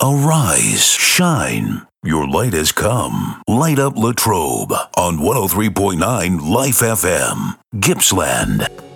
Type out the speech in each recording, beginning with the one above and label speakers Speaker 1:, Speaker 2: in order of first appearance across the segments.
Speaker 1: Arise, shine. Your light has come. Light up Latrobe on 103.9 Life FM, Gippsland.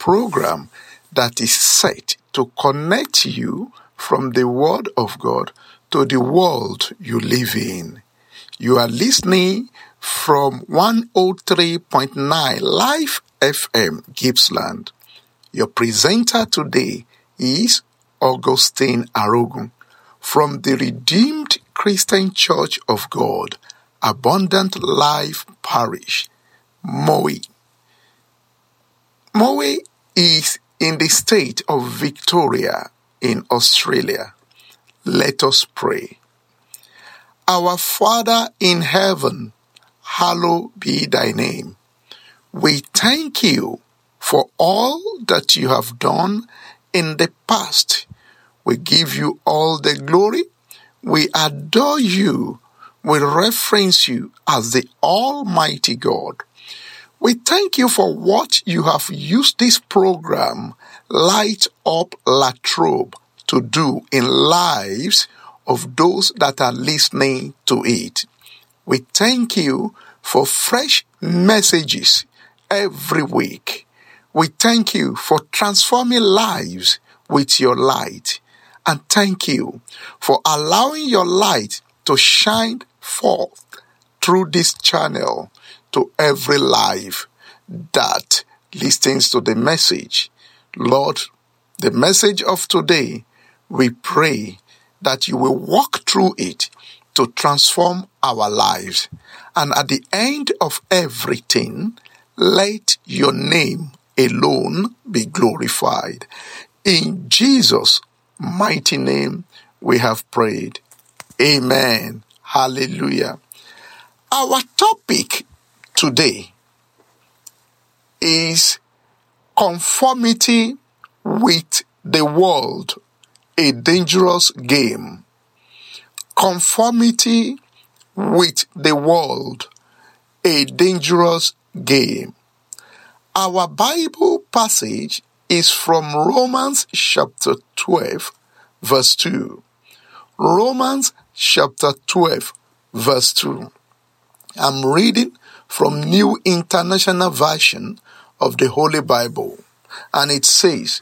Speaker 2: Program that is set to connect you from the Word of God to the world you live in. You are listening from 103.9 Life FM Gippsland. Your presenter today is Augustine Arogun from the Redeemed Christian Church of God, Abundant Life Parish, Moe. Moe is in the state of Victoria in Australia. Let us pray. Our Father in heaven, hallowed be thy name. We thank you for all that you have done in the past we give you all the glory. We adore you. We reference you as the Almighty God. We thank you for what you have used this program, Light Up Latrobe, to do in lives of those that are listening to it. We thank you for fresh messages every week. We thank you for transforming lives with your light and thank you for allowing your light to shine forth through this channel to every life that listens to the message. Lord, the message of today, we pray that you will walk through it to transform our lives. And at the end of everything, let your name alone be glorified. In Jesus' mighty name we have prayed. Amen. Hallelujah. Our topic today is conformity with the world, a dangerous game. Conformity with the world, a dangerous game. Our Bible passage is from Romans chapter 12, verse 2. Romans chapter 12, verse 2. I'm reading from New International Version of the Holy Bible, and it says,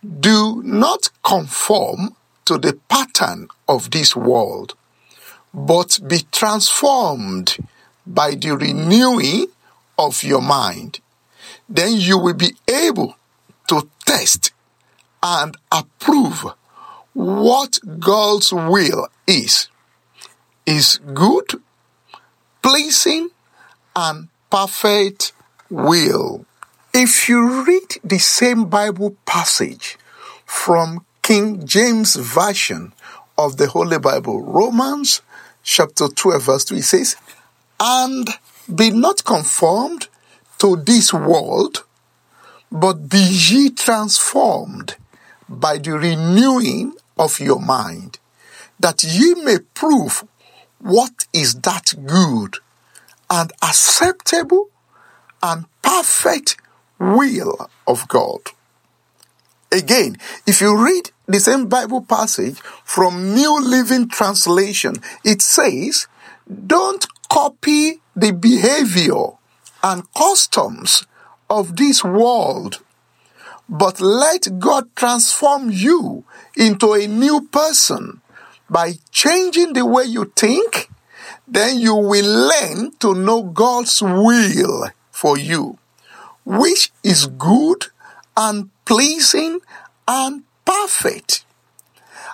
Speaker 2: Do not conform to the pattern of this world, but be transformed by the renewing of your mind. Then you will be able to test and approve what God's will is. Is good, pleasing, and perfect will. If you read the same Bible passage from King James Version of the Holy Bible, Romans chapter 12, verse 2, it says, And be not conformed to this world, but be ye transformed by the renewing of your mind, that ye may prove what is that good and acceptable and perfect will of God. Again, if you read the same Bible passage from New Living Translation, it says, don't copy the behavior and customs of this world, but let God transform you into a new person by changing the way you think. Then you will learn to know God's will for you, which is good and pleasing and perfect.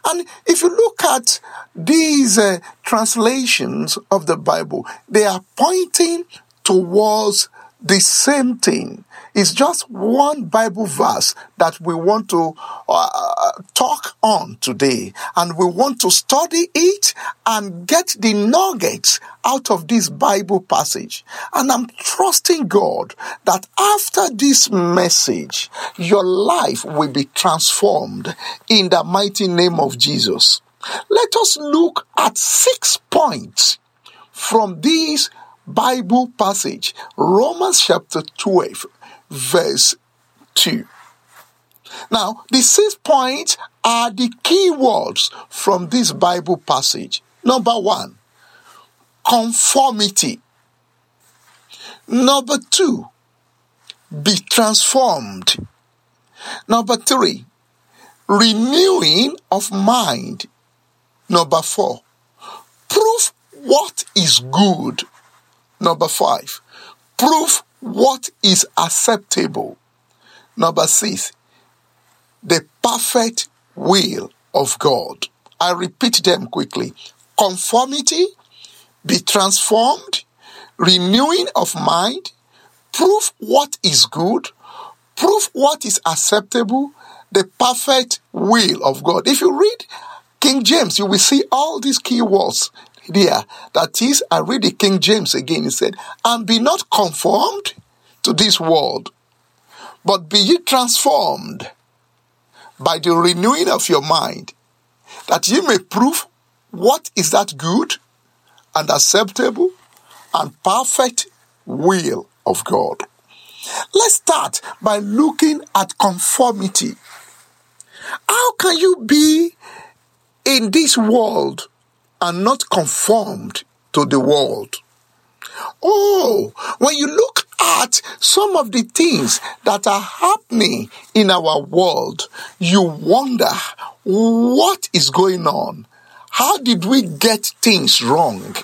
Speaker 2: And if you look at these uh, translations of the Bible, they are pointing towards the same thing. It's just one Bible verse that we want to uh, talk on today. And we want to study it and get the nuggets out of this Bible passage. And I'm trusting God that after this message, your life will be transformed in the mighty name of Jesus. Let us look at six points from this Bible passage, Romans chapter 12, verse 2. Now, the six points are the key words from this Bible passage. Number one, conformity. Number two, be transformed. Number three, renewing of mind. Number four, prove what is good. Number five, prove what is acceptable. Number six, the perfect will of God. I repeat them quickly. Conformity, be transformed, renewing of mind, prove what is good, prove what is acceptable, the perfect will of God. If you read King James, you will see all these key words there. That is, I read the King James again. He said, And be not conformed to this world, but be ye transformed by the renewing of your mind, that ye may prove what is that good and acceptable and perfect will of God. Let's start by looking at conformity. How can you be in this world and not conformed to the world? Oh, when you look at some of the things that are happening in our world, you wonder what is going on? How did we get things wrong?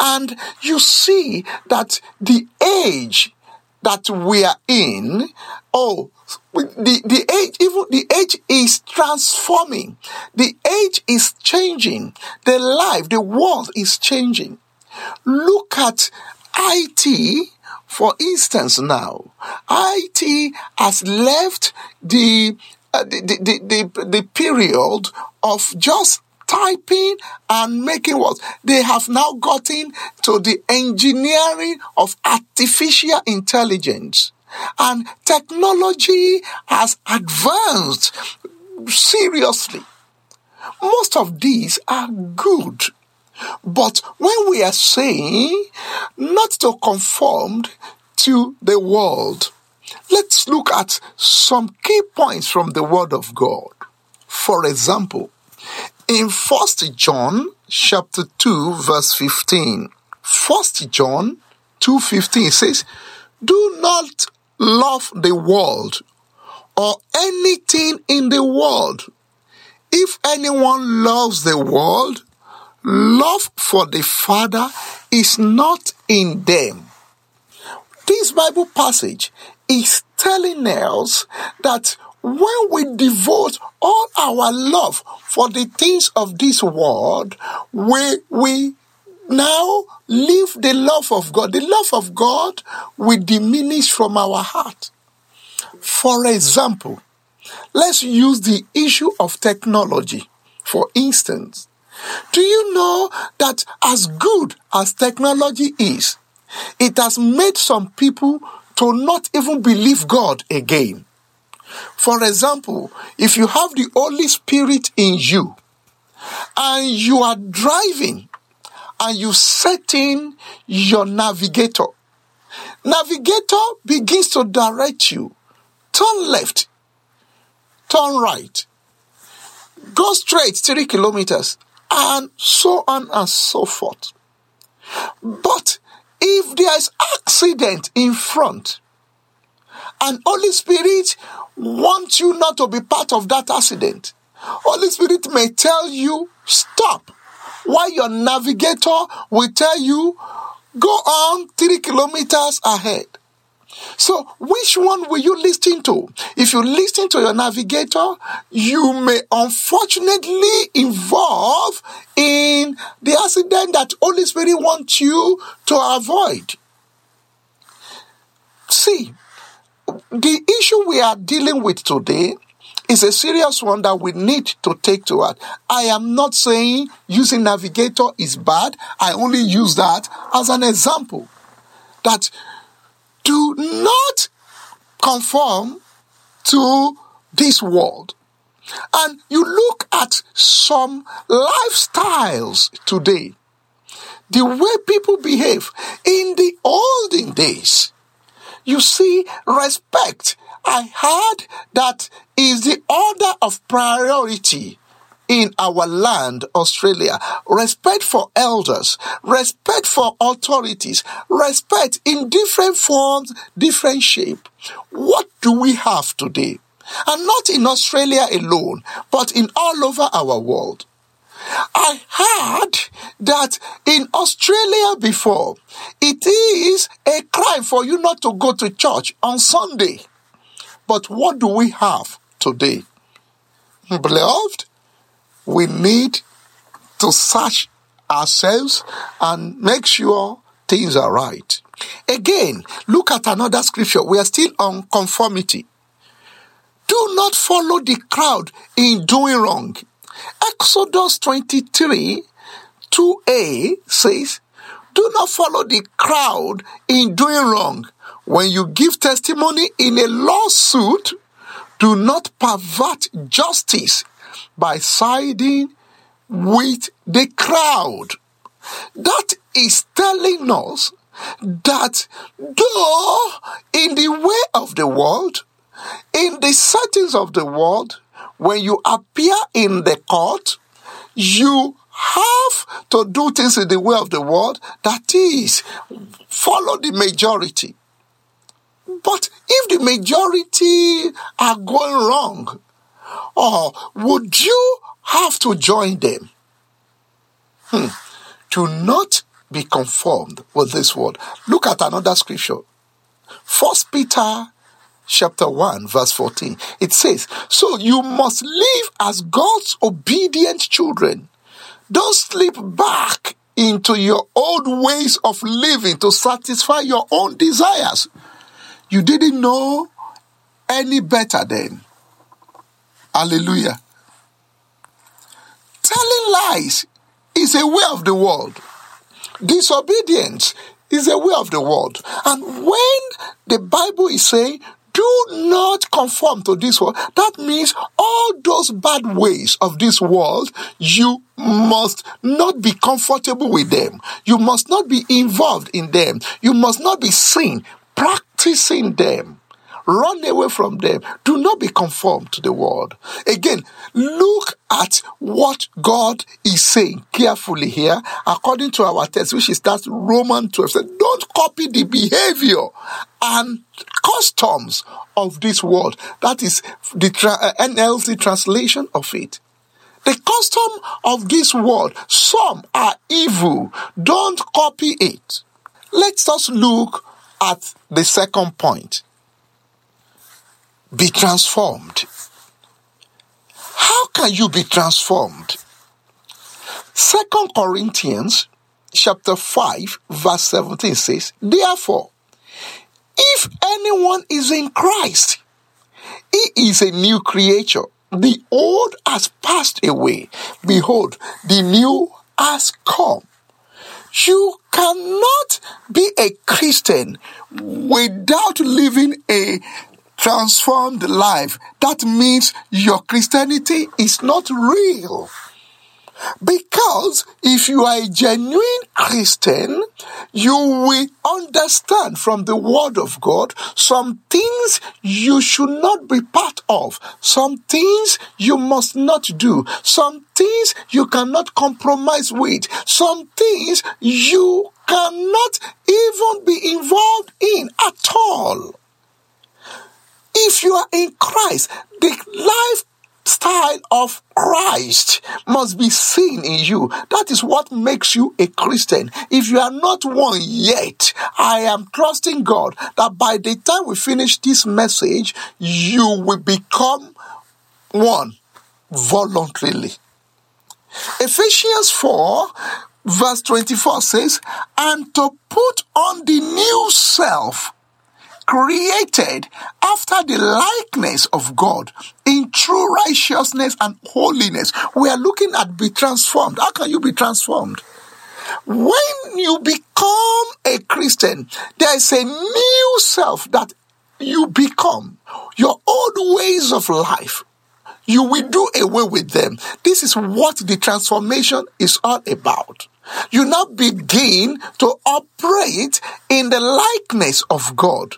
Speaker 2: And you see that the age that we are in, oh, the, the age, even the age is transforming. The age is changing. The life, the world is changing. Look at IT, for instance, now. IT has left the, uh, the, the, the, the period of just typing and making words. They have now gotten to the engineering of artificial intelligence. And technology has advanced seriously. Most of these are good. But when we are saying not to conform to the world, let's look at some key points from the Word of God. For example, in First John chapter 2 verse 15, First John 2:15 says, "Do not love the world or anything in the world. If anyone loves the world, love for the Father is not in them. This Bible passage is telling us that when we devote all our love for the things of this world, we, we now leave the love of God. The love of God will diminish from our heart. For example, let's use the issue of technology. For instance, do you know that as good as technology is, it has made some people to not even believe God again? For example, if you have the Holy Spirit in you and you are driving and you set in your navigator, navigator begins to direct you. Turn left, turn right, go straight three kilometers, and so on and so forth. But if there is accident in front, and Holy Spirit wants you not to be part of that accident, Holy Spirit may tell you stop, while your navigator will tell you go on three kilometers ahead. So, which one will you listen to? If you listen to your navigator, you may unfortunately involve in the accident that Holy Spirit wants you to avoid. See, the issue we are dealing with today is a serious one that we need to take to heart. I am not saying using navigator is bad. I only use that as an example. That do not conform to this world. And you look at some lifestyles today, the way people behave in the olden days. You see, respect. I heard that is the order of priority in our land, Australia. Respect for elders, respect for authorities, respect in different forms, different shape. What do we have today? And not in Australia alone, but in all over our world. I heard that in Australia before, it is a crime for you not to go to church on Sunday. But what do we have today? Beloved, we need to search ourselves and make sure things are right. Again, look at another scripture. We are still on conformity. Do not follow the crowd in doing wrong. Exodus 23 2a says, Do not follow the crowd in doing wrong. When you give testimony in a lawsuit, do not pervert justice by siding with the crowd. That is telling us that though in the way of the world, in the settings of the world, when you appear in the court, you have to do things in the way of the world, that is, follow the majority. But if the majority are going wrong, or would you have to join them? Hmm. Do not be conformed with this word. Look at another scripture. First Peter chapter 1 verse 14. It says, So you must live as God's obedient children. Don't slip back into your old ways of living to satisfy your own desires. You didn't know any better then. Hallelujah. Telling lies is a way of the world. Disobedience is a way of the world. And when the Bible is saying, do not conform to this world, that means all those bad ways of this world, you must not be comfortable with them. You must not be involved in them. You must not be seen practicing them. Run away from them. Do not be conformed to the world. Again, look at what God is saying carefully here, according to our text, which is that Roman 12 said, don't copy the behavior and customs of this world. That is the tra- uh, NLT translation of it. The custom of this world, some are evil. Don't copy it. Let us look at the second point be transformed. How can you be transformed? Second Corinthians chapter 5 verse 17 says, Therefore, if anyone is in Christ, he is a new creature. The old has passed away. Behold, the new has come. You cannot be a Christian without living a transformed life, that means your Christianity is not real. Because if you are a genuine Christian, you will understand from the word of God some things you should not be part of, some things you must not do, some things you cannot compromise with, some things you cannot even be involved in at all. If you are in Christ, the life style of Christ must be seen in you. That is what makes you a Christian. If you are not one yet, I am trusting God that by the time we finish this message, you will become one voluntarily. Ephesians 4 verse 24 says, and to put on the new self created after the likeness of God in true righteousness and holiness. We are looking at be transformed. How can you be transformed? When you become a Christian, there is a new self that you become. Your old ways of life, you will do away with them. This is what the transformation is all about. You now begin to operate in the likeness of God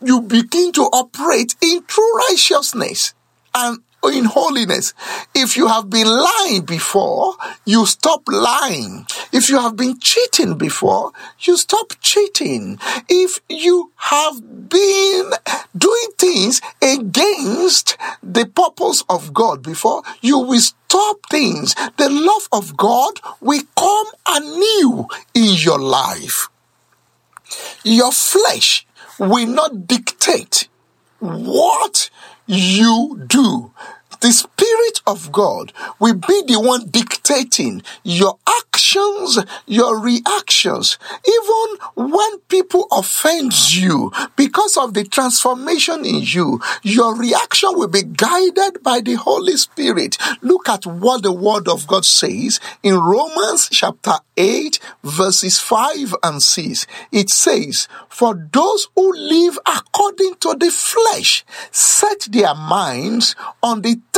Speaker 2: you begin to operate in true righteousness and in holiness. If you have been lying before, you stop lying. If you have been cheating before, you stop cheating. If you have been doing things against the purpose of God before, you will stop things. The love of God will come anew in your life. Your flesh will not dictate what you do. The Spirit of God will be the one dictating your actions, your reactions. Even when people offend you because of the transformation in you, your reaction will be guided by the Holy Spirit. Look at what the Word of God says in Romans chapter 8 verses 5 and 6. It says, For those who live according to the flesh set their minds on the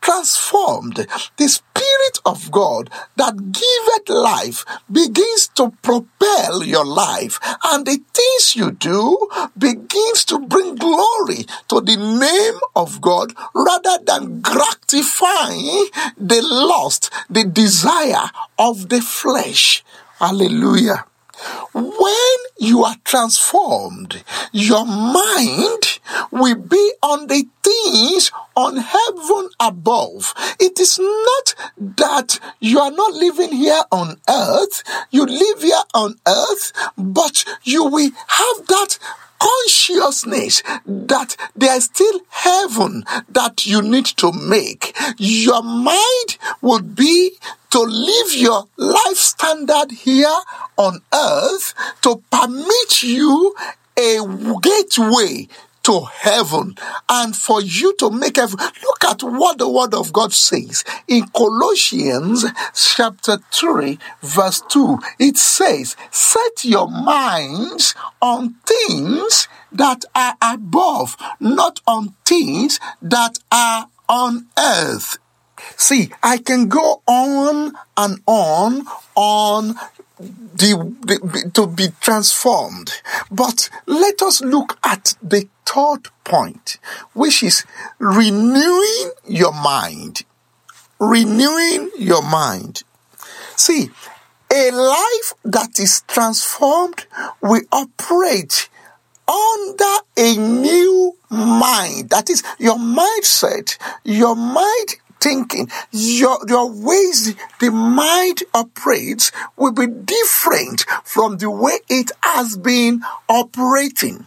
Speaker 2: transformed, the Spirit of God that giveth life begins to propel your life, and the things you do begins to bring glory to the name of God rather than gratifying the lust, the desire of the flesh. Hallelujah. When you are transformed, your mind will be on the things on heaven above. It is not that you are not living here on earth, you live here on earth, but you will have that consciousness that there's still heaven that you need to make. Your mind would be to live your life standard here on earth to permit you a gateway to heaven and for you to make heaven. Look at what the word of God says in Colossians chapter 3 verse 2. It says, set your minds on things that are above, not on things that are on earth. See, I can go on and on on the, the, to be transformed. But let us look at the third point, which is renewing your mind. Renewing your mind. See, a life that is transformed will operate under a new mind. That is your mindset. Your mind thinking, your, your ways the mind operates will be different from the way it has been operating.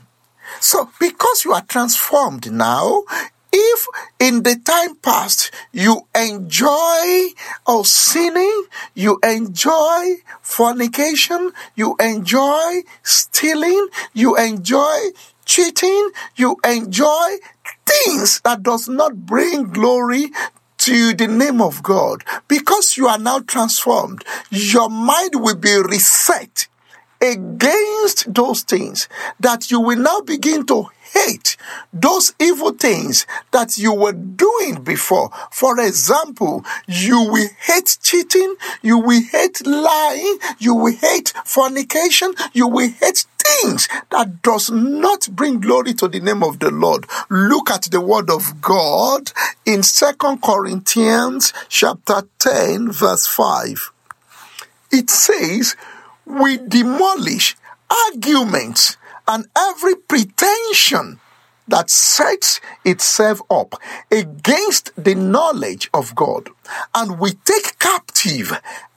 Speaker 2: So, because you are transformed now, if in the time past you enjoy or sinning, you enjoy fornication, you enjoy stealing, you enjoy cheating, you enjoy things that does not bring glory to the name of God, because you are now transformed, your mind will be reset against those things that you will now begin to hate those evil things that you were doing before. For example, you will hate cheating, you will hate lying, you will hate fornication, you will hate things that does not bring glory to the name of the Lord. Look at the word of God in Second Corinthians chapter 10 verse 5. It says, we demolish arguments and every pretension that sets itself up against the knowledge of God. And we take captive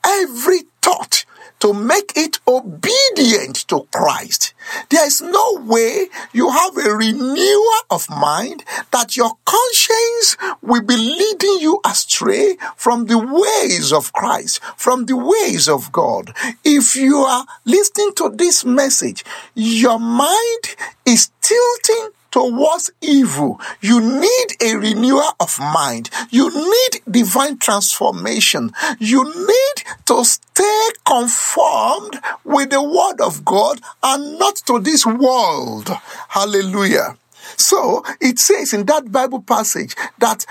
Speaker 2: every thought to make it obedient to Christ. There is no way you have a renewal of mind that your conscience will be leading you astray from the ways of Christ, from the ways of God. If you are listening to this message, your mind is tilting towards evil. You need a renewal of mind. You need divine transformation. You need to stay conformed with the word of God and not to this world. Hallelujah. So it says in that Bible passage that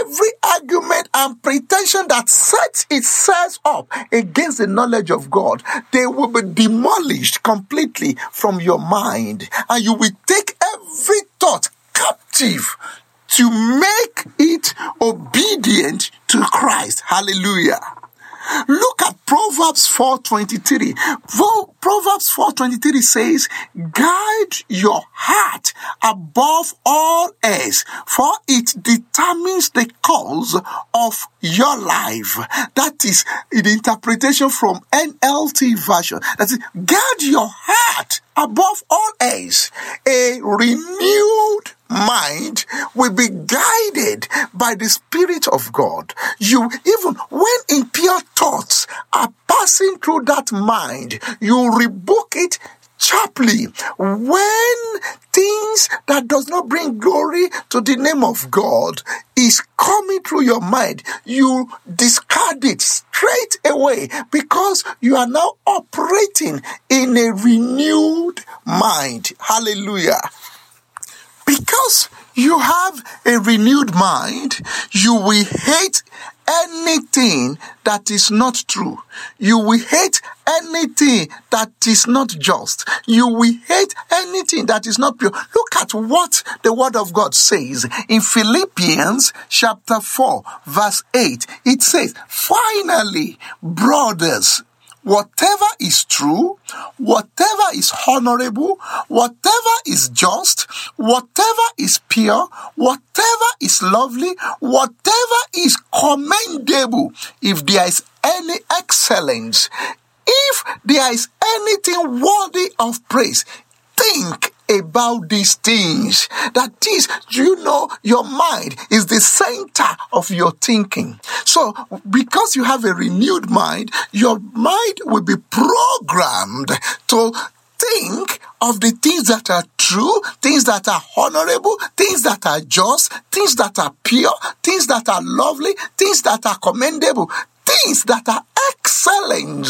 Speaker 2: every argument and pretension that sets itself up against the knowledge of God, they will be demolished completely from your mind. And you will take every thought captive to make it obedient to Christ. Hallelujah. Look at Proverbs 4:23. Proverbs 4:23 says, "Guide your heart above all else, for it determines the course of your life." That is the interpretation from NLT version. That is, guard your heart above all else. A renewed mind will be guided by the Spirit of God. You, even when impure thoughts are passing through that mind, you rebuke it sharply. When things that does not bring glory to the name of God is coming through your mind you discard it straight away because you are now operating in a renewed mind. Hallelujah because you have a renewed mind, you will hate anything that is not true. You will hate anything that is not just. You will hate anything that is not pure. Look at what the word of God says in Philippians chapter 4 verse 8. It says, finally, brothers, whatever is true, whatever is honorable, whatever is just, whatever is pure, whatever is lovely, whatever is commendable, if there is any excellence, if there is anything worthy of praise, think about these things. That is, you know, your mind is the center of your thinking. So, because you have a renewed mind, your mind will be programmed to think of the things that are true, things that are honorable, things that are just, things that are pure, things that are lovely, things that are commendable, things that are excellent,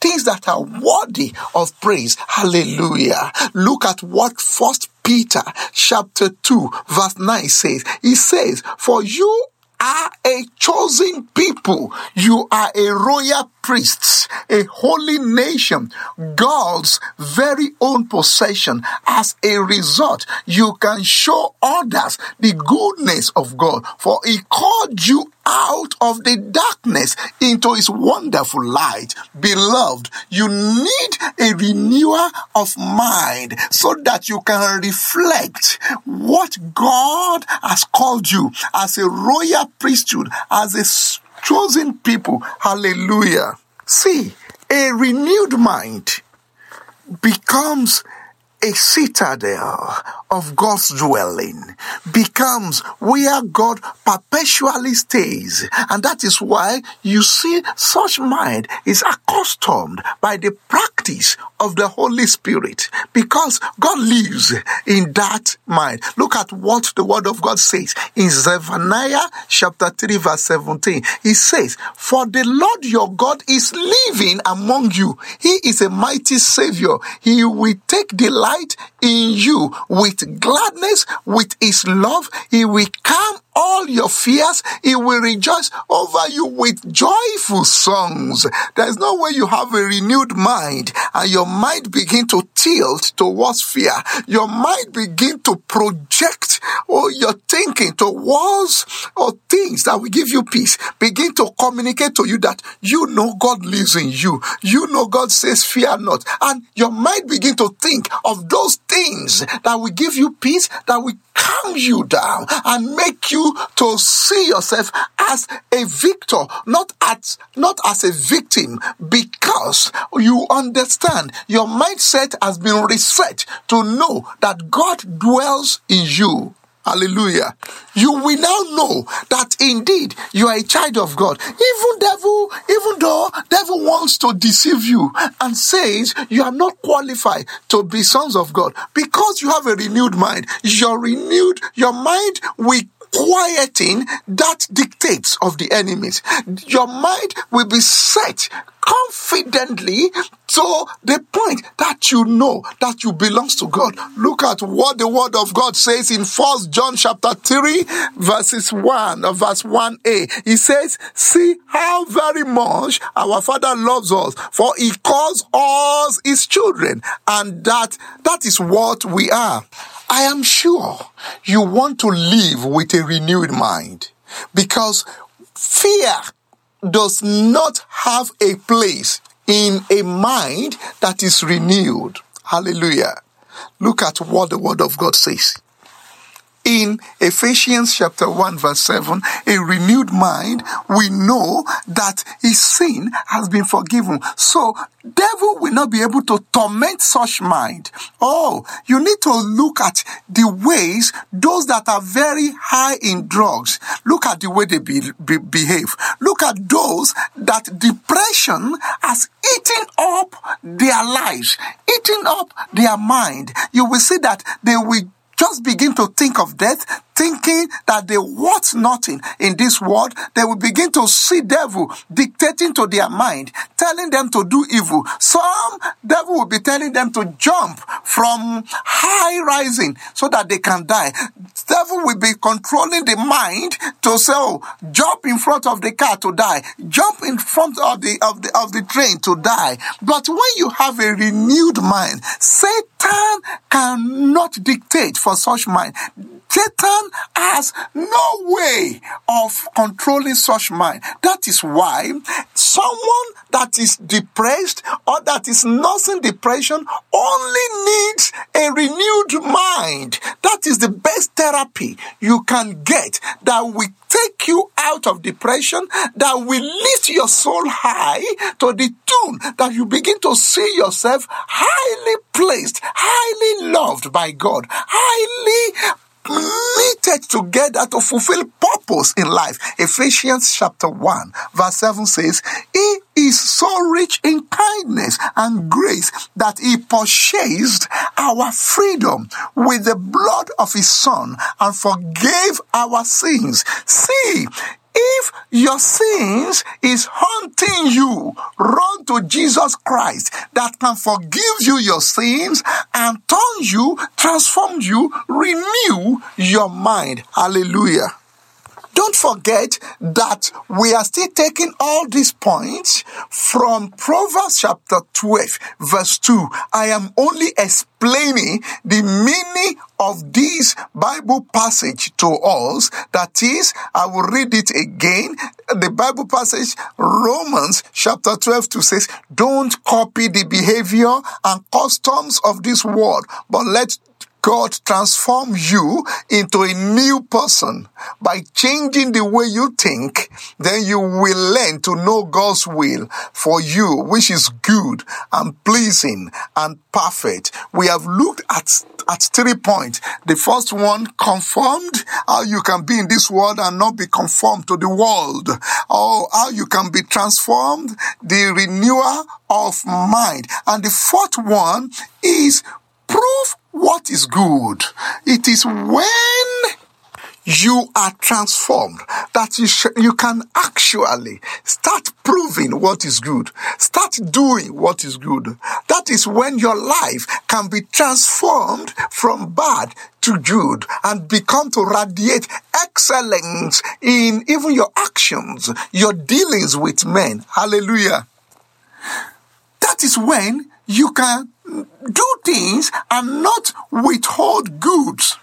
Speaker 2: things that are worthy of praise. Hallelujah. Look at what first Peter chapter 2 verse 9 says. He says, for you are a chosen people. You are a royal priests, a holy nation, God's very own possession. As a result, you can show others the goodness of God, for He called you out of the darkness into his wonderful light. Beloved, you need a renewer of mind so that you can reflect what God has called you as a royal priesthood, as a chosen people. Hallelujah. See, a renewed mind becomes a citadel of God's dwelling becomes where God perpetually stays. And that is why you see such mind is accustomed by the practice of the Holy Spirit because God lives in that mind. Look at what the word of God says in Zephaniah chapter 3 verse 17. He says, For the Lord your God is living among you. He is a mighty savior. He will take delight in you with gladness, with his love. He will calm all your fears. He will rejoice over you with joyful songs. There is no way you have a renewed mind and your mind begin to tilt towards fear. Your mind begin to project all your thinking towards or things that will give you peace. Begin to communicate to you that you know God lives in you. You know God says fear not. And your mind begin to think of those things that will give you peace, that will calm you down and make you to see yourself as a victor, not as not as a victim, because you understand your mindset has been reset to know that God dwells in you. Hallelujah. You will now know that indeed you are a child of God. Even devil, even though devil wants to deceive you and says you are not qualified to be sons of God because you have a renewed mind. Your renewed, your mind will quieting that dictates of the enemies. Your mind will be set confidently to the point that you know that you belongs to God. Look at what the word of God says in First John chapter 3 verses 1 or verse 1a. He says, see how very much our father loves us for he calls us his children and that that is what we are. I am sure you want to live with a renewed mind because fear does not have a place in a mind that is renewed. Hallelujah. Look at what the word of God says in Ephesians chapter 1 verse 7, a renewed mind, we know that his sin has been forgiven. So devil will not be able to torment such mind. Oh, you need to look at the ways those that are very high in drugs, look at the way they be, be, behave. Look at those that depression has eaten up their lives, eaten up their mind. You will see that they will just begin to think of death, thinking that they want nothing in this world. They will begin to see devil dictating to their mind, telling them to do evil. Some devil will be telling them to jump from high rising so that they can die. Devil will be controlling the mind to say, oh, jump in front of the car to die, jump in front of the of the of the train to die. But when you have a renewed mind, Satan cannot dictate for such mind. Satan has no way of controlling such mind. That is why someone that is depressed or that is nursing depression only needs a renewed mind. That is the best therapy you can get that will take you out of depression, that will lift your soul high to the tune that you begin to see yourself highly placed, highly loved by God, highly knitted together to fulfill purpose in life. Ephesians chapter 1 verse 7 says, He is so rich in kindness and grace that he purchased our freedom with the blood of his son and forgave our sins. See, if your sins is haunting you, run to Jesus Christ that can forgive you your sins and turn you, transform you, renew your mind. Hallelujah. Don't forget that we are still taking all these points from Proverbs chapter 12, verse 2. I am only explaining the meaning of this Bible passage to us. That is, I will read it again. The Bible passage, Romans chapter 12 2 says, Don't copy the behavior and customs of this world, but let God transform you into a new person by changing the way you think, then you will learn to know God's will for you, which is good and pleasing and perfect. We have looked at at three points. The first one, conformed, how you can be in this world and not be conformed to the world. Or how you can be transformed, the renewal of mind. And the fourth one is prove what is good. It is when you are transformed that you, sh- you can actually start proving what is good start doing what is good. That is when your life can be transformed from bad to good and become to radiate excellence in even your actions your dealings with men. Hallelujah. That is when you can do things and not withhold goods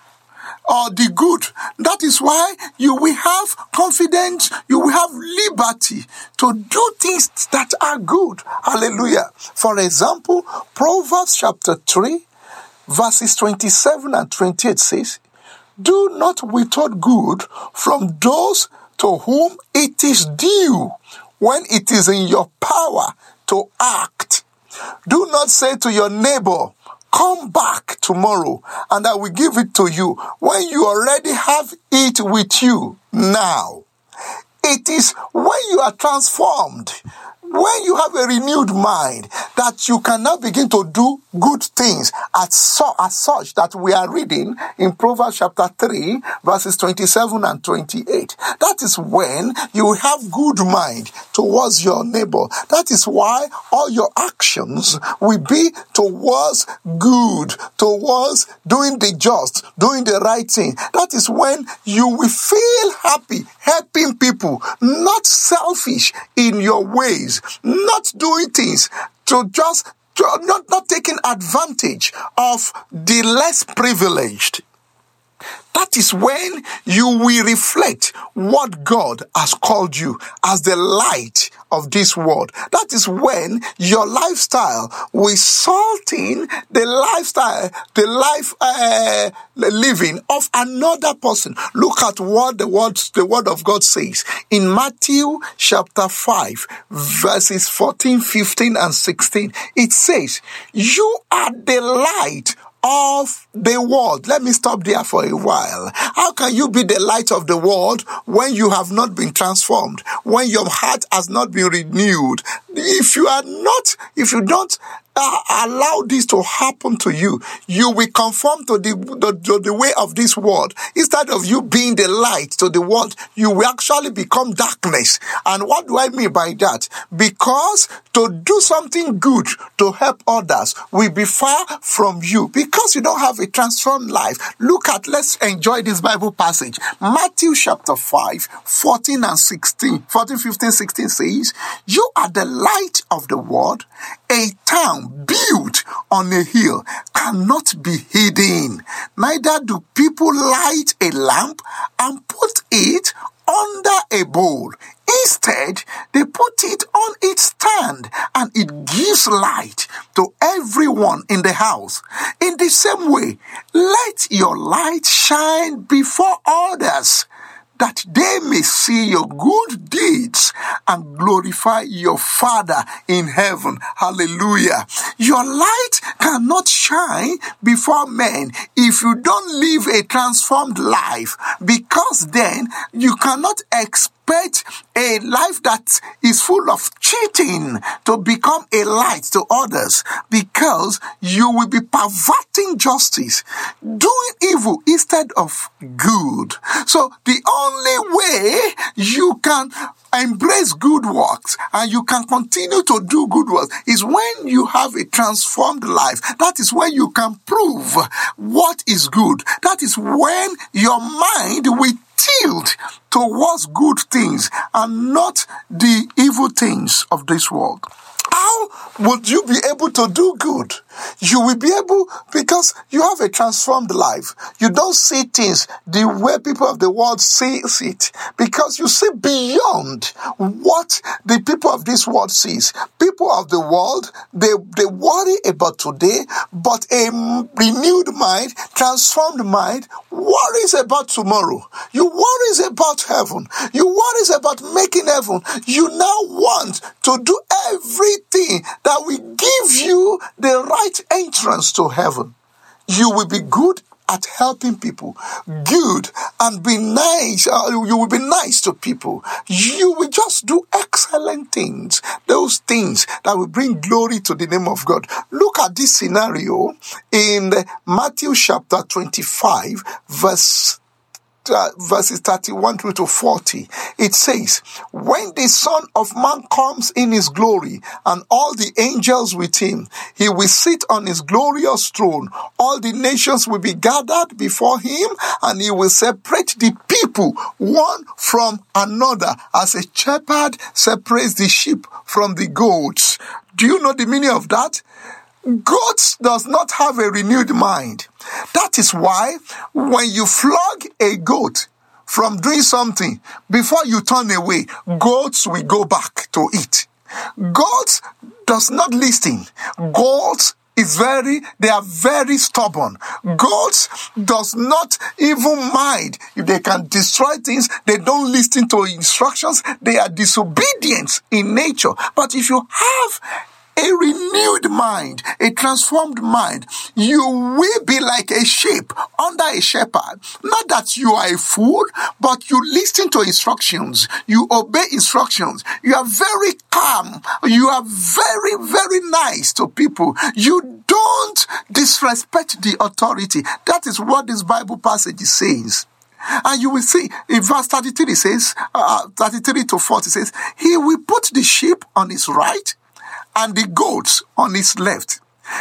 Speaker 2: or the good. That is why you will have confidence, you will have liberty to do things that are good. Hallelujah. For example, Proverbs chapter 3, verses 27 and 28 says, Do not withhold good from those to whom it is due when it is in your power to act. Do not say to your neighbor, Come back tomorrow and I will give it to you when you already have it with you now. It is when you are transformed when you have a renewed mind that you can now begin to do good things as, so, as such that we are reading in Proverbs chapter 3 verses 27 and 28. That is when you have good mind towards your neighbor. That is why all your actions will be towards good, towards doing the just, doing the right thing. That is when you will feel happy helping people, not selfish in your ways, not doing things to just to not, not taking advantage of the less privileged. That is when you will reflect what God has called you as the light of this world. That is when your lifestyle will salt in the lifestyle, the life uh, living of another person. Look at what the word, the word of God says in Matthew chapter 5, verses 14, 15, and 16. It says, You are the light of the world. Let me stop there for a while. How can you be the light of the world when you have not been transformed, when your heart has not been renewed? If you are not, if you don't uh, allow this to happen to you, you will conform to the, the, the way of this world. Instead of you being the light to the world, you will actually become darkness. And what do I mean by that? Because to do something good to help others will be far from you because you don't have a transformed life. Look at, let's enjoy this Bible passage. Matthew chapter 5, 14 and 16, 14, 15, 16 says, You are the light of the world. A town built on a hill cannot be hidden. Neither do people light a lamp and put it under a bowl. They put it on its stand and it gives light to everyone in the house. In the same way, let your light shine before others that they may see your good deeds and glorify your Father in heaven. Hallelujah. Your light cannot shine before men if you don't live a transformed life because then you cannot expect a life that is full of cheating to become a light to others because you will be perverting justice, doing evil instead of good. So the only way you can embrace good works and you can continue to do good works is when you have a transformed life. That is when you can prove what is good. That is when your mind will tilt towards good things and not the evil things of this world. How would you be able to do good You will be able, because you have a transformed life. You don't see things the way people of the world see it, because you see beyond what the people of this world sees. People of the world, they, they worry about today, but a renewed mind, transformed mind, worries about tomorrow. You worries about heaven. You worries about making heaven. You now want to do everything that will give you the right entrance to heaven. You will be good at helping people, good and be nice. Uh, you will be nice to people. You will just do excellent things. Those things that will bring glory to the name of God. Look at this scenario in Matthew chapter 25, verse uh, verses 31 through to 40, it says, When the Son of Man comes in his glory and all the angels with him, he will sit on his glorious throne. All the nations will be gathered before him and he will separate the people one from another as a shepherd separates the sheep from the goats. Do you know the meaning of that? God does not have a renewed mind. That is why when you flog a goat from doing something, before you turn away, goats will go back to it. Goats does not listen. Goats is very they are very stubborn Goats does not even mind if they can destroy things they don't listen to instructions they are disobedient in nature but if you have a renewed mind, a transformed mind, you will be like a sheep under a shepherd. Not that you are a fool, but you listen to instructions, you obey instructions, you are very calm, you are very, very nice to people. You don't disrespect the authority. That is what this Bible passage says. And you will see in verse 33 says, uh, 33 to 40 says, He will put the sheep on his right and the goats on his left.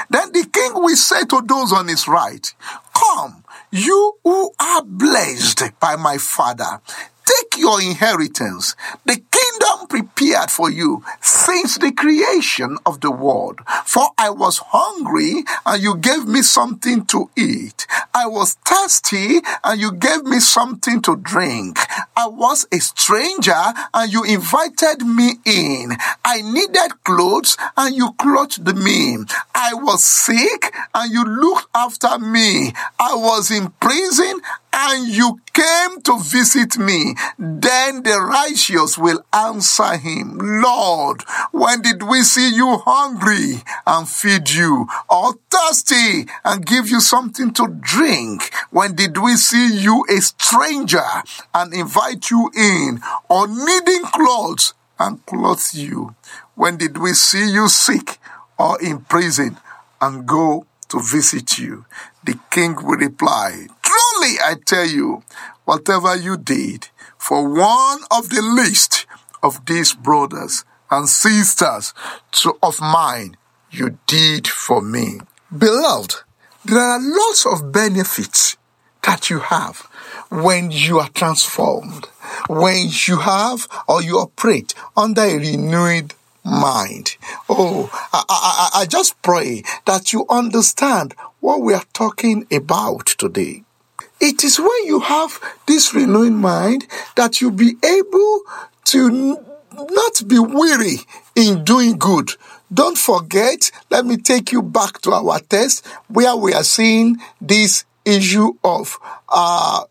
Speaker 2: Then the king will say to those on his right, Come, you who are blessed by my father, take your inheritance, the kingdom prepared for you since the creation of the world. For I was hungry and you gave me something to eat. I was thirsty and you gave me something to drink. I was a stranger and you invited me in. I needed clothes and you clothed me. I was sick and you looked after me. I was in prison and you came to visit me, then the righteous will answer him, Lord, when did we see you hungry and feed you, or thirsty and give you something to drink? When did we see you a stranger and invite you in, or needing clothes and clothe you? When did we see you sick or in prison and go to visit you? The king will reply, Truly I tell you, whatever you did for one of the least of these brothers and sisters to, of mine, you did for me. Beloved, there are lots of benefits that you have when you are transformed, when you have or you operate under a renewed mind. Oh, I, I, I just pray that you understand what we are talking about today. It is when you have this renewing mind that you'll be able to not be weary in doing good. Don't forget, let me take you back to our test where we are seeing this issue of uh,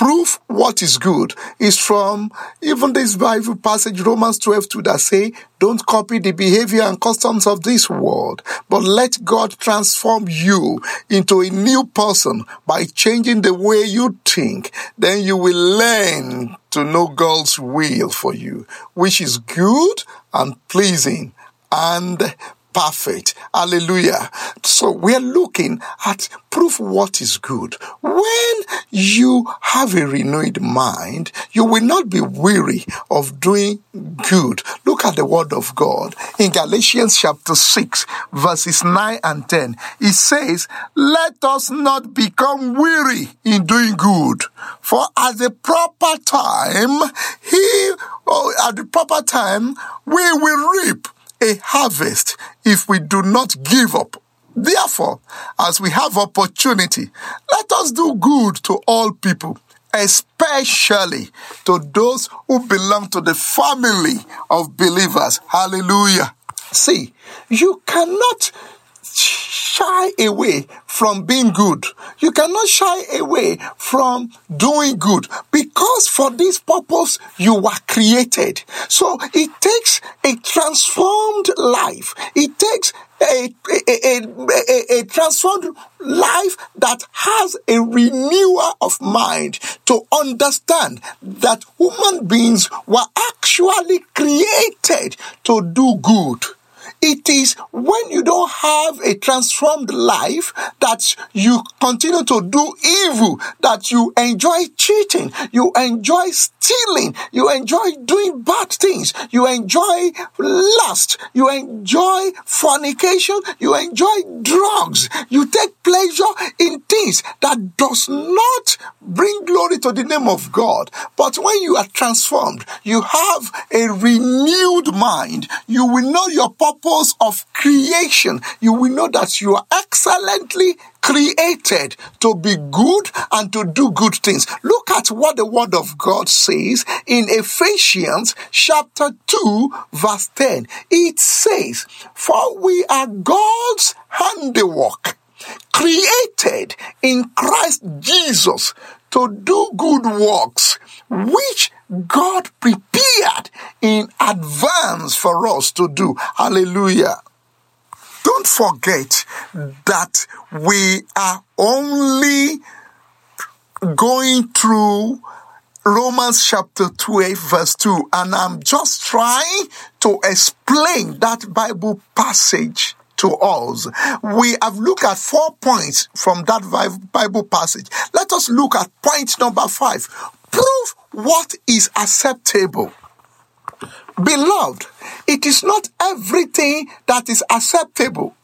Speaker 2: prove what is good is from even this Bible passage, Romans 12 2, that say, don't copy the behavior and customs of this world, but let God transform you into a new person by changing the way you think. Then you will learn to know God's will for you, which is good and pleasing and perfect. Hallelujah. So we're looking at proof what is good. When you have a renewed mind, you will not be weary of doing good. Look at the word of God in Galatians chapter 6 verses 9 and 10. It says, let us not become weary in doing good, for at the proper time, he, or at the proper time, we will reap a harvest if we do not give up. Therefore, as we have opportunity, let us do good to all people, especially to those who belong to the family of believers. Hallelujah. See, you cannot shy away from being good. You cannot shy away from doing good because for this purpose you were created. So it takes a transformed life. It takes a, a, a, a, transformed life that has a renewal of mind to understand that human beings were actually created to do good. It is when you don't have a transformed life that you continue to do evil, that you enjoy cheating, you enjoy stealing, you enjoy doing bad things, you enjoy lust, you enjoy fornication, you enjoy drugs, you take pleasure in things that does not bring glory to the name of God. But when you are transformed, you have a renewed mind, you will know your purpose of creation. You will know that you are excellently created to be good and to do good things. Look at what the word of God says in Ephesians chapter 2 verse 10. It says, for we are God's handiwork created in Christ Jesus to do good works, which God prepared in advance for us to do. Hallelujah. Don't forget that we are only going through Romans chapter 12 verse 2 and I'm just trying to explain that Bible passage to us. We have looked at four points from that Bible passage. Let us look at point number five. Prove what is acceptable. Beloved, it is not everything that is acceptable.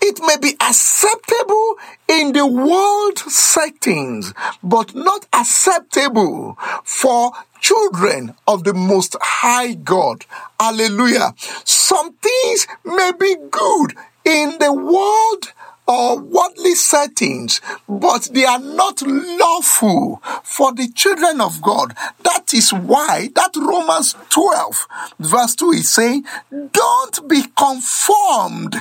Speaker 2: It may be acceptable in the world settings, but not acceptable for children of the Most High God. Hallelujah. Some things may be good in the world or worldly settings, but they are not lawful for the children of God. That is why that Romans 12 verse 2 is saying, don't be conformed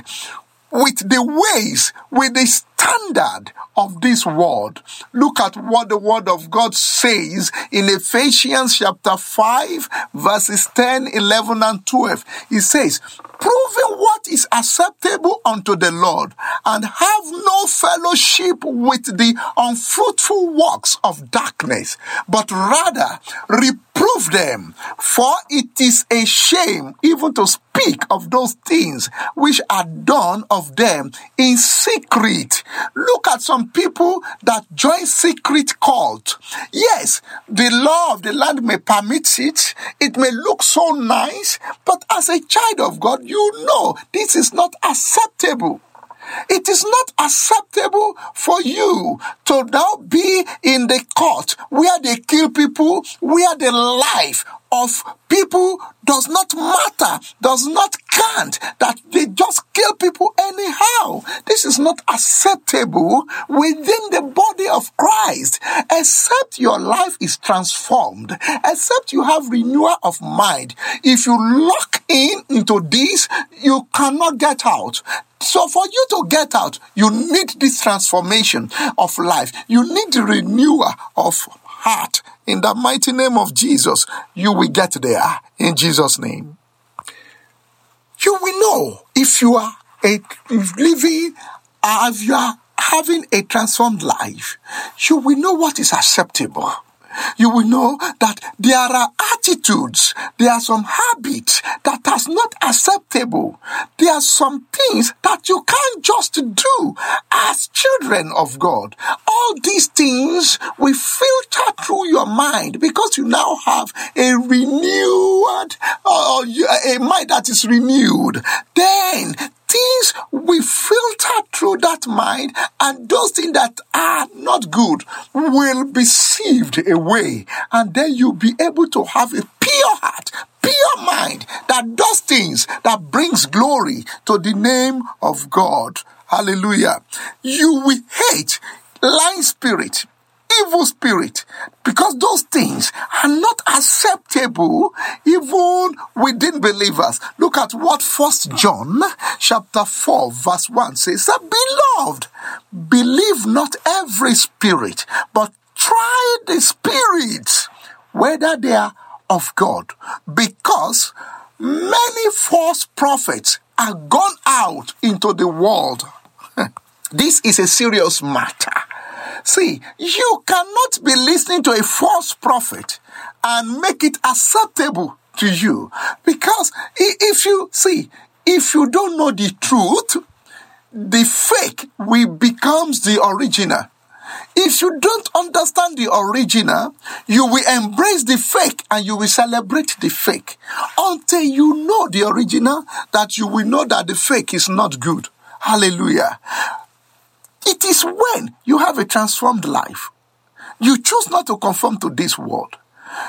Speaker 2: with the ways, with the standard of this world. Look at what the word of God says in Ephesians chapter 5 verses 10, 11 and 12. It says, proving what is acceptable unto the Lord, and have no fellowship with the unfruitful works of darkness, but rather reprove them, for it is a shame even to speak of those things which are done of them in secret. Look at some people that join secret cult. Yes, the law of the land may permit it. It may look so nice, but as a child of God, you know this is not acceptable. It is not acceptable for you to now be in the court where they kill people, where the life of people does not matter, does not count, that they just kill people anyhow. This is not acceptable within the body of Christ, except your life is transformed, except you have renewal of mind. If you lock in into this, you cannot get out. So for you to get out, you need this transformation of life. You need the renewal of heart. In the mighty name of Jesus, you will get there. In Jesus' name. You will know if you are a, living, if you are having a transformed life, you will know what is acceptable you will know that there are attitudes, there are some habits that are not acceptable. There are some things that you can't just do as children of God. All these things will filter through your mind because you now have a renewed, uh, a mind that is renewed. Then things we filter through that mind and those things that are not good will be sieved away and then you'll be able to have a pure heart pure mind that those things that brings glory to the name of God. Hallelujah. You will hate lying spirit, evil spirit, because those things are not acceptable even within believers. Look at what First John chapter 4 verse 1 says, Beloved, believe not every spirit, but try the spirits, whether they are of God, because many false prophets are gone out into the world. this is a serious matter. See, you cannot be listening to a false prophet and make it acceptable to you. Because if you see, if you don't know the truth, the fake will becomes the original. If you don't understand the original, you will embrace the fake and you will celebrate the fake until you know the original that you will know that the fake is not good. Hallelujah. It is when you have a transformed life. You choose not to conform to this world.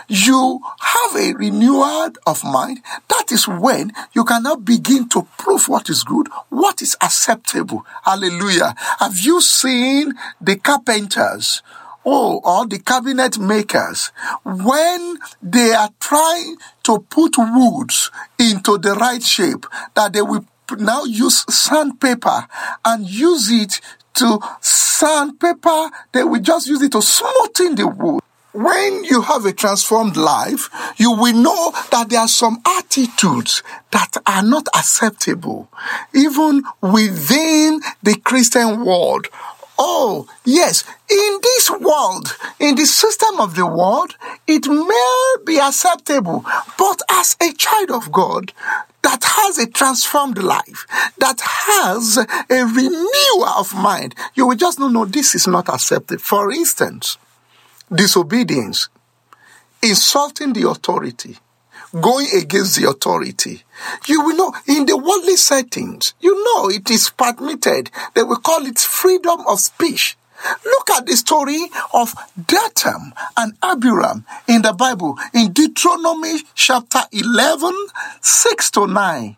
Speaker 2: You have a renewal of mind. That is when you can now begin to prove what is good, what is acceptable. Hallelujah. Have you seen the carpenters? Oh, or the cabinet makers, when they are trying to put woods into the right shape, that they will now use sandpaper and use it to sandpaper, they will just use it to smoothen the wood. When you have a transformed life, you will know that there are some attitudes that are not acceptable, even within the Christian world. Oh, yes, in this world, in the system of the world, it may be acceptable, but as a child of God, that has a transformed life, that has a renewal of mind, you will just know, no, this is not accepted. For instance, disobedience, insulting the authority, going against the authority. You will know in the worldly settings, you know it is permitted. They will call it freedom of speech. Look at the story of Dathan and Abiram in the Bible in Deuteronomy chapter 11, 6 to 9.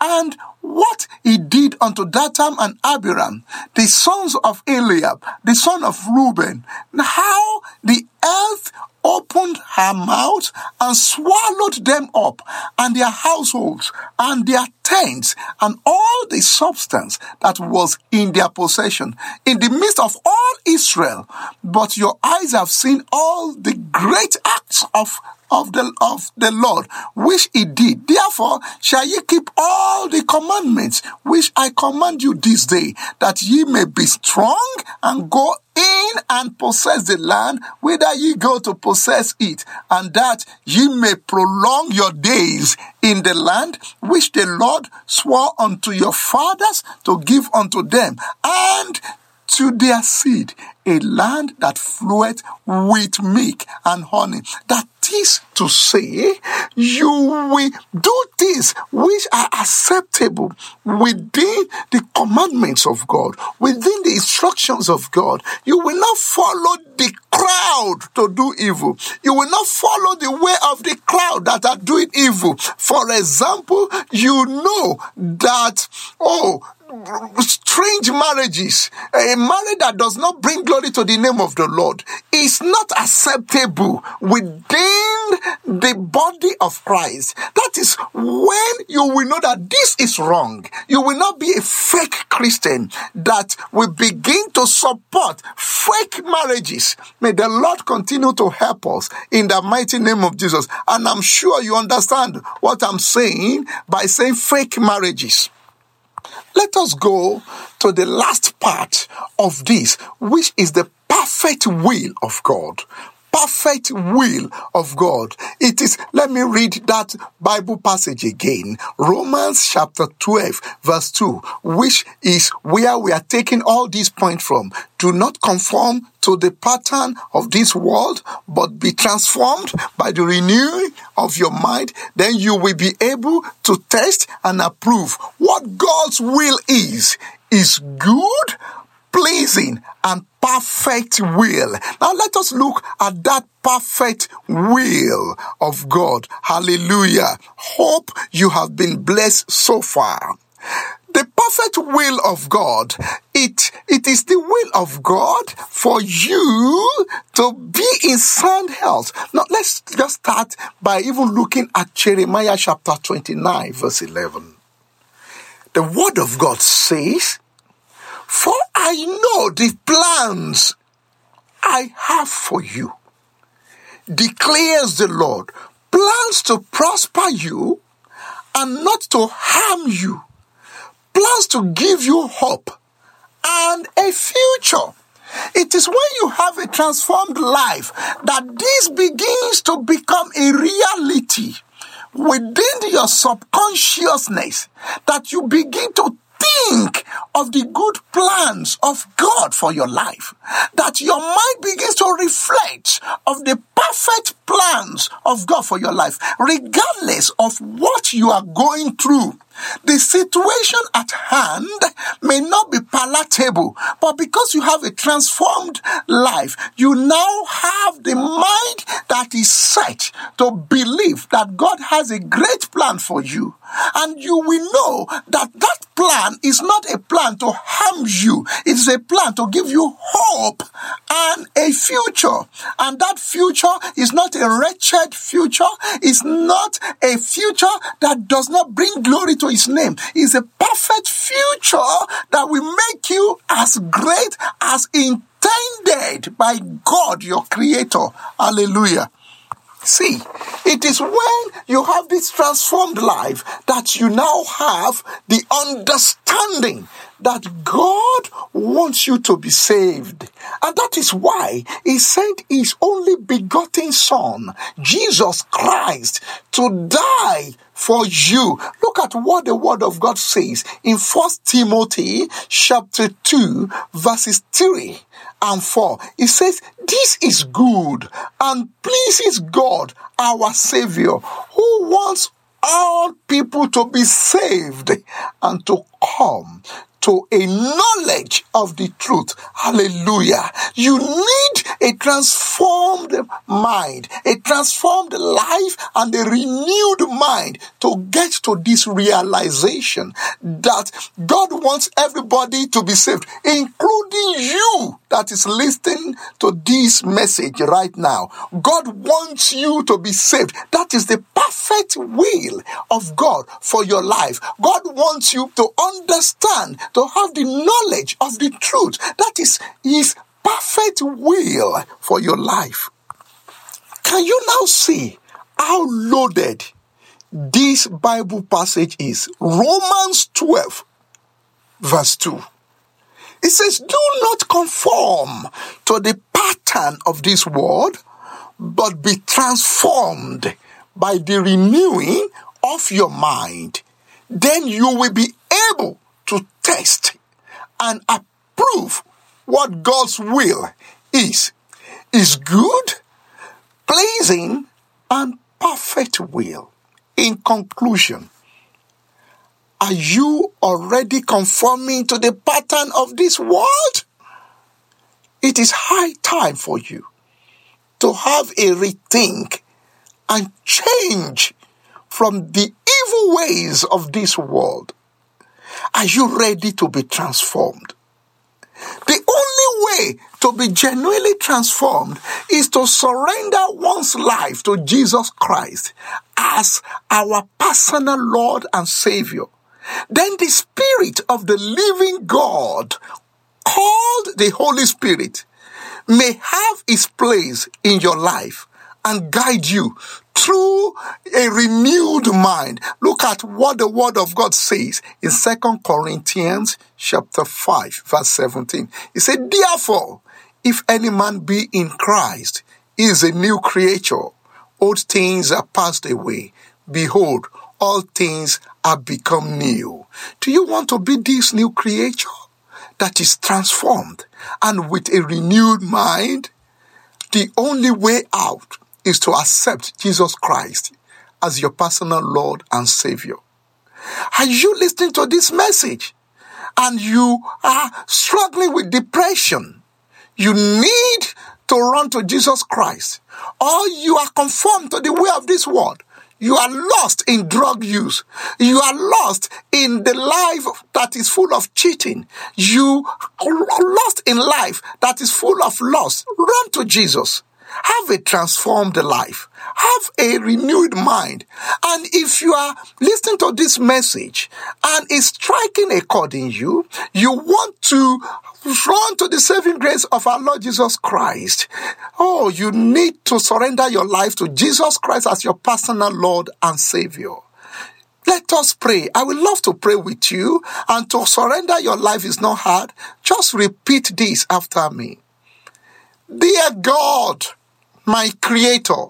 Speaker 2: And what he did unto Dathan and Abiram, the sons of Eliab, the son of Reuben, how the earth opened her mouth and swallowed them up and their households and their tents and all the substance that was in their possession in the midst of all Israel. But your eyes have seen all the great acts of of the of the Lord, which he did. Therefore shall ye keep all the commandments which I command you this day, that ye may be strong and go in and possess the land whither ye go to possess it, and that ye may prolong your days in the land which the Lord swore unto your fathers to give unto them, and to their seed, a land that floweth with milk and honey. That is to say, you will do things which are acceptable within the commandments of God, within the instructions of God. You will not follow the crowd to do evil. You will not follow the way of the crowd that are doing evil. For example, you know that, oh, strange marriages, a marriage that does not bring glory to the name of the Lord, is not acceptable within the body of Christ. That is when you will know that this is wrong. You will not be a fake Christian that will begin to support fake marriages. May the Lord continue to help us in the mighty name of Jesus. And I'm sure you understand what I'm saying by saying fake marriages. Let us go to the last part of this, which is the perfect will of God perfect will of God. It is, let me read that Bible passage again. Romans chapter 12 verse 2, which is where we are taking all these points from. Do not conform to the pattern of this world, but be transformed by the renewing of your mind. Then you will be able to test and approve what God's will is, is good, pleasing and perfect will. Now let us look at that perfect will of God. Hallelujah. Hope you have been blessed so far. The perfect will of God, it, it is the will of God for you to be in sound health. Now let's just start by even looking at Jeremiah chapter 29 verse 11. The word of God says, For I know the plans I have for you, declares the Lord, plans to prosper you and not to harm you plans to give you hope and a future. It is when you have a transformed life that this begins to become a reality within your subconsciousness that you begin to think of the good plans of God for your life. That your mind begins to reflect of the perfect plans of God for your life, regardless of what you are going through. The situation at hand may not be palatable, but because you have a transformed life, you now have the mind that is set to believe that God has a great plan for you. And you will know that that plan is not a plan to harm you. It's a plan to give you hope and a future. And that future is not a wretched future. It's not a future that does not bring glory to his name. is a perfect future that will make you as great as intended by God, your creator. Hallelujah. See, it is when you have this transformed life that you now have the understanding that God wants you to be saved. And that is why He sent His only begotten Son, Jesus Christ, to die for you. Look at what the Word of God says in First Timothy chapter 2, verses 3 and 4. It says, This is good and pleases God, our Savior, who wants all people to be saved and to come to a knowledge of the truth. Hallelujah. You need a transformed mind, a transformed life, and a renewed mind to get to this realization that God wants everybody to be saved, including you that is listening to this message right now. God wants you to be saved. That is the perfect will of God for your life. God wants you to understand to have the knowledge of the truth. That is His perfect will for your life. Can you now see how loaded this Bible passage is? Romans 12, verse 2. It says, Do not conform to the pattern of this world, but be transformed by the renewing of your mind. Then you will be able test and approve what God's will is. Is good, pleasing, and perfect will. In conclusion, are you already conforming to the pattern of this world? It is high time for you to have a rethink and change from the evil ways of this world are you ready to be transformed? The only way to be genuinely transformed is to surrender one's life to Jesus Christ as our personal Lord and Savior. Then the Spirit of the living God, called the Holy Spirit, may have His place in your life and guide you through a renewed mind. Look at what the word of God says in Second Corinthians chapter 5 verse 17. He said, therefore, if any man be in Christ, he is a new creature. Old things are passed away. Behold, all things are become new. Do you want to be this new creature that is transformed and with a renewed mind? The only way out is to accept Jesus Christ as your personal Lord and Savior. Are you listening to this message? and you are struggling with depression, you need to run to Jesus Christ, or you are conformed to the way of this world. You are lost in drug use. You are lost in the life that is full of cheating. You are lost in life that is full of loss. Run to Jesus. Have a transformed life. Have a renewed mind. And if you are listening to this message and it's striking a in you, you want to run to the saving grace of our Lord Jesus Christ. Oh, you need to surrender your life to Jesus Christ as your personal Lord and Savior. Let us pray. I would love to pray with you and to surrender your life is not hard. Just repeat this after me. Dear God, my Creator,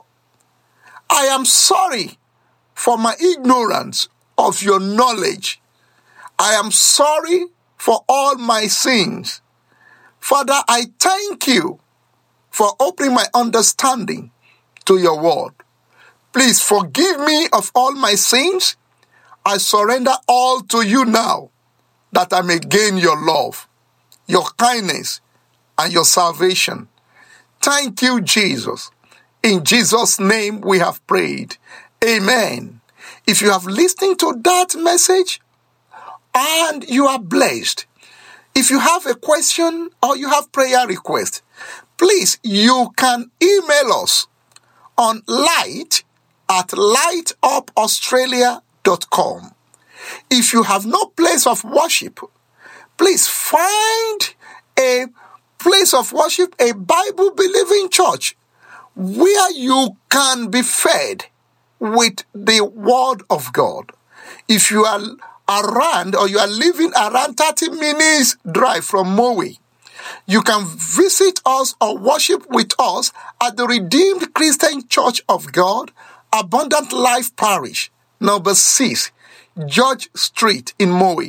Speaker 2: I am sorry for my ignorance of your knowledge. I am sorry for all my sins. Father, I thank you for opening my understanding to your word. Please forgive me of all my sins. I surrender all to you now that I may gain your love, your kindness, and your salvation. Thank you, Jesus. In Jesus' name we have prayed. Amen. If you have listened to that message and you are blessed, if you have a question or you have prayer request, please you can email us on light at lightupaustralia.com. If you have no place of worship, please find a place of worship, a Bible believing church where you can be fed with the word of God. If you are around or you are living around 30 minutes drive from Moe, you can visit us or worship with us at the Redeemed Christian Church of God, Abundant Life Parish, number 6, George Street in Moe.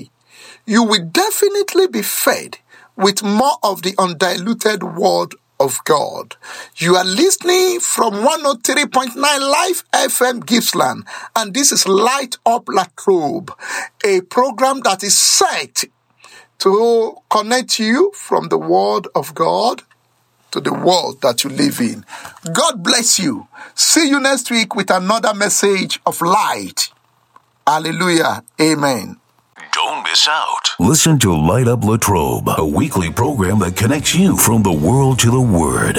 Speaker 2: You will definitely be fed with more of the undiluted word of God. You are listening from 103.9 Life FM Gippsland, and this is Light Up Latrobe, a program that is set to connect you from the Word of God to the world that you live in. God bless you. See you next week with another message of light. Hallelujah. Amen.
Speaker 1: Don't miss out. Listen to Light Up Latrobe, a weekly program that connects you from the world to the Word.